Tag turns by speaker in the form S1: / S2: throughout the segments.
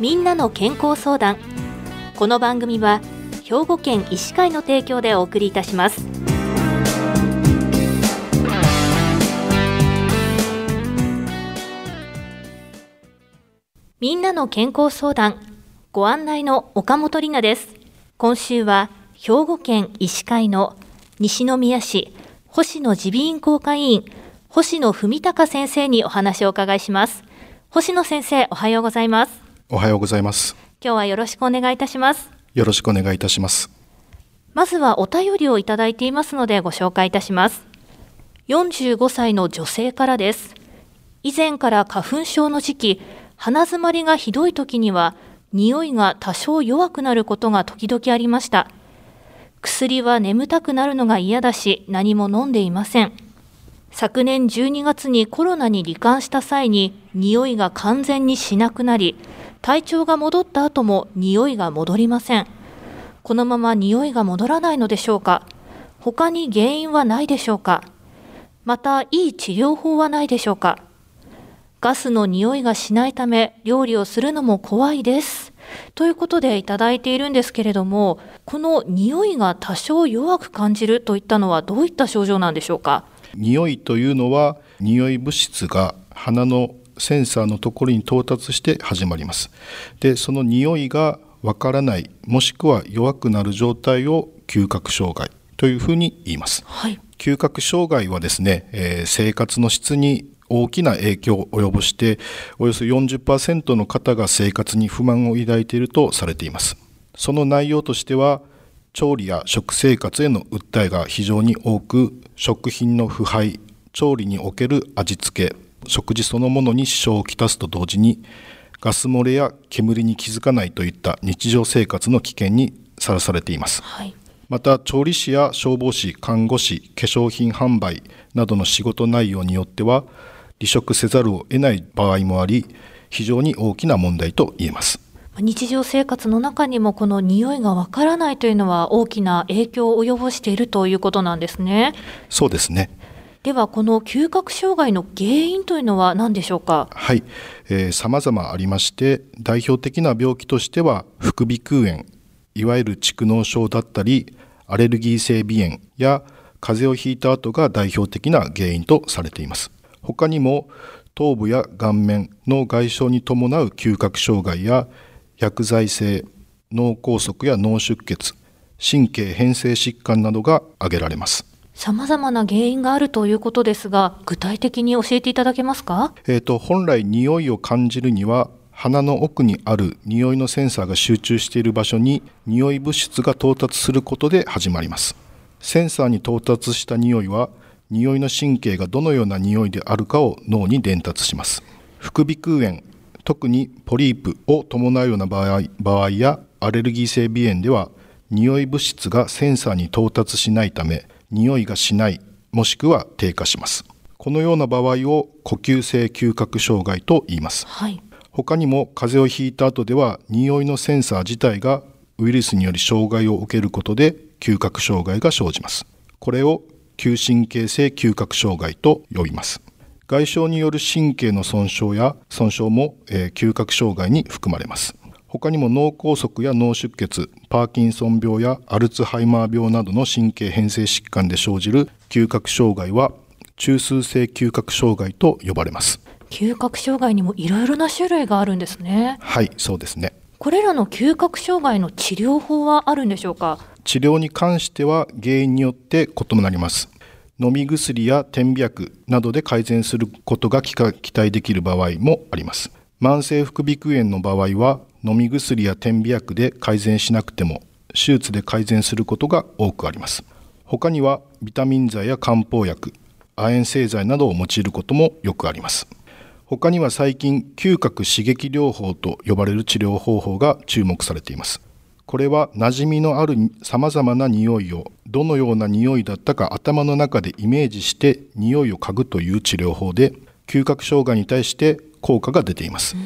S1: みんなの健康相談。この番組は兵庫県医師会の提供でお送りいたします。みんなの健康相談。ご案内の岡本里奈です。今週は兵庫県医師会の西宮市星野耳鼻咽喉科医院星野文隆先生にお話をお伺いします。星野先生おはようございます。
S2: おはようございます。
S1: 今日はよろしくお願いいたします。
S2: よろしくお願いいたします。
S1: まずはお便りをいただいていますのでご紹介いたします。45歳の女性からです。以前から花粉症の時期鼻づまりがひどい時には匂いが多少弱くなることが時々ありました。薬は眠たくなるのが嫌だし何も飲んでいません昨年12月にコロナに罹患した際に匂いが完全にしなくなり体調が戻った後も匂いが戻りません。このまま匂いが戻らないのでしょうか？他に原因はないでしょうか？またいい治療法はないでしょうか？ガスの匂いがしないため料理をするのも怖いです。ということでいただいているんですけれどもこの匂いが多少弱く感じるといったのはどういった症状なんでしょうか？
S2: 匂いというのは匂い物質が鼻のセンサーのところに到達して始まります。でその匂いがわからないもしくは弱くなる状態を嗅覚障害というふうに言います、
S1: はい、
S2: 嗅覚障害はですね、えー、生活の質に大きな影響を及ぼしておよそ40%の方が生活に不満を抱いているとされています。その内容としては調理や食生活への訴えが非常に多く食品の腐敗調理における味付け食事そのものに支障をきたすと同時にガス漏れや煙に気づかないといった日常生活の危険にさらされています、
S1: はい、
S2: また調理師や消防士看護師化粧品販売などの仕事内容によっては離職せざるを得ない場合もあり非常に大きな問題と言えます
S1: 日常生活の中にもこの匂いがわからないというのは大きな影響を及ぼしているということなんですね。
S2: そうですね。
S1: ではこの嗅覚障害の原因というのは何でしょうか？
S2: はい、えー、様々ありまして代表的な病気としては副鼻腔炎いわゆる蓄膿症だったりアレルギー性鼻炎や風邪をひいた後が代表的な原因とされています。他にも頭部や顔面の外傷に伴う嗅覚障害や薬剤性脳梗塞や脳出血神経変性疾患などが挙げられます。
S1: さまざまな原因があるということですが具体的に教えていただけますか、
S2: えーと、本来匂いを感じるには鼻の奥にある匂いのセンサーが集中している場所に匂い物質が到達することで始まります。センサーに到達した匂いは匂いの神経がどのような匂いであるかを脳に伝達します。副鼻腔炎特にポリープを伴うような場合場合やアレルギー性鼻炎では匂い物質がセンサーに到達しないため匂いがしないもしくは低下します。このような場合を呼吸性嗅覚障害と言います、
S1: はい、
S2: 他にも風邪をひいた後では匂いのセンサー自体がウイルスにより障害を受けることで嗅覚障害が生じます。これを急神経性嗅覚障害と呼びます外傷による神経の損傷や損傷も、えー、嗅覚障害に含まれます。他にも脳梗塞や脳出血パーキンソン病やアルツハイマー病などの神経変性疾患で生じる嗅覚障害は中枢性嗅覚障害と呼ばれます。
S1: 嗅覚障害にもいろいろな種類があるんですね。
S2: はいそうですね。
S1: これらの嗅覚障害の治療法はあるんでしょうか？
S2: 治療に関しては原因によって異なります飲み薬や点鼻薬などで改善することが期待できる場合もあります。慢性副鼻腔炎の場合は飲み薬や点鼻薬で改善しなくても手術で改善することが多くあります。他にはビタミン剤や漢方薬亜鉛製剤などを用いることもよくあります。他には最近嗅覚刺激療法と呼ばれる治療方法が注目されています。これは馴染みのあるさまざまな匂いをどのような匂いだったか頭の中でイメージして匂いを嗅ぐという治療法で嗅覚障害に対して効果が出ています。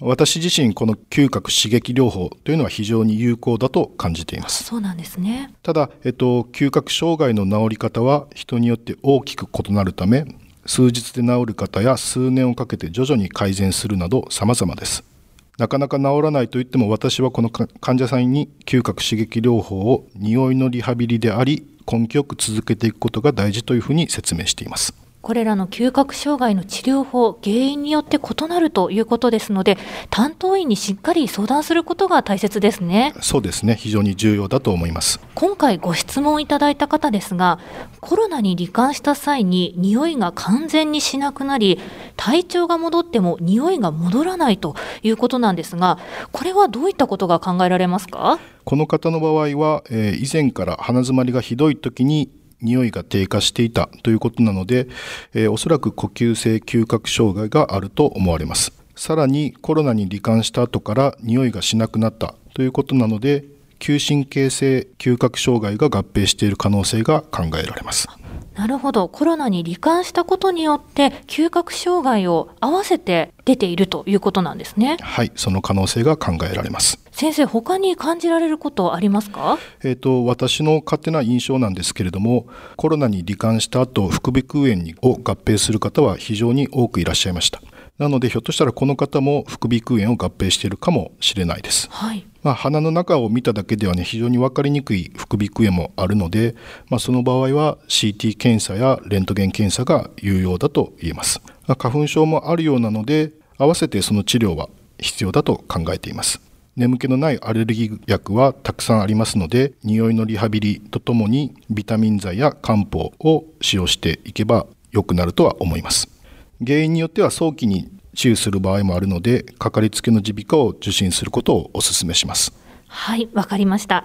S2: 私自身この嗅覚刺激療法というのは非常に有効だと感じています。
S1: そうなんですね。
S2: ただ、えっと、嗅覚障害の治り方は人によって大きく異なるため数日で治る方や数年をかけて徐々に改善するなど様々ですなかなか治らないといっても私はこの患者さんに嗅覚刺激療法を匂いのリハビリであり根気よく続けていくことが大事というふうに説明しています。
S1: これらの嗅覚障害の治療法、原因によって異なるということですので、担当医にしっかり相談することが大切ですね。
S2: そうですね。非常に重要だと思います。
S1: 今回ご質問いただいた方ですが、コロナに罹患した際に匂いが完全にしなくなり、体調が戻っても匂いが戻らないということなんですが、これはどういったことが考えられますか？
S2: この方の場合は、えー、以前から鼻詰まりがひどい時に匂いが低下していたということなので、えー、おそらく呼吸性嗅覚障害があると思われます。さらにコロナに罹患した後から匂いがしなくなったということなので、急神経性嗅覚障害が合併している可能性が考えられます。
S1: なるほど。コロナに罹患したことによって、嗅覚障害を合わせて出ているということなんですね。
S2: はい、その可能性が考えられます。
S1: 先生、他に感じられることありますか？
S2: えっ、ー、と、私の勝手な印象なんですけれども、コロナに罹患した後、副鼻腔炎を合併する方は非常に多くいらっしゃいました。なので、ひょっとしたらこの方も副鼻腔炎を合併しているかもしれないです。
S1: はい。
S2: まあ、鼻の中を見ただけではね非常に分かりにくい副鼻腔炎もあるので、まあ、その場合は CT 検査やレントゲン検査が有用だと言えます、まあ、花粉症もあるようなので合わせてその治療は必要だと考えています。眠気のないアレルギー薬はたくさんありますので匂いのリハビリとともにビタミン剤や漢方を使用していけば良くなるとは思います。原因によっては早期に治癒する場合もあるのでかかりつけの耳鼻科を受診することをお勧めします
S1: はい、わかりました。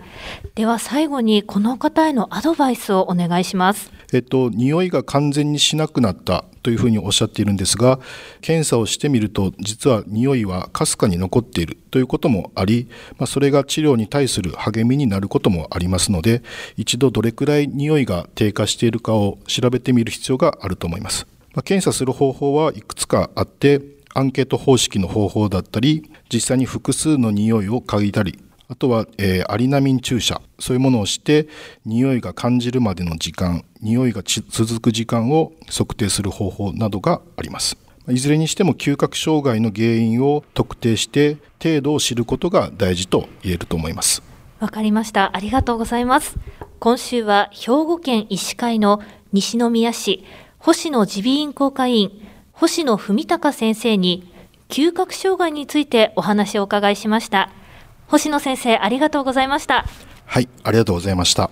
S1: では最後にこの方へのアドバイスをお願いします。
S2: えっと、匂いが完全にしなくなったというふうにおっしゃっているんですが、検査をしてみると、実は匂いはかすかに残っているということもあり、まあ、それが治療に対する励みになることもありますので、一度どれくらい匂いが低下しているかを調べてみる必要があると思います。まあ、検査する方法はいくつかあって、アンケート方式の方法だったり、実際に複数の匂いを嗅いだり、あとは、えー、アリナミン注射、そういうものをして、匂いが感じるまでの時間、匂いが続く時間を測定する方法などがあります。いずれにしても嗅覚障害の原因を特定して程度を知ることが大事と言えると思います。
S1: わかりました。ありがとうございます。今週は兵庫県医師会の西宮市星野耳鼻咽喉科医院星野文隆先生に嗅覚障害についてお話をお伺いしました。星野先生、ありがとうございました。
S2: はい、ありがとうございました。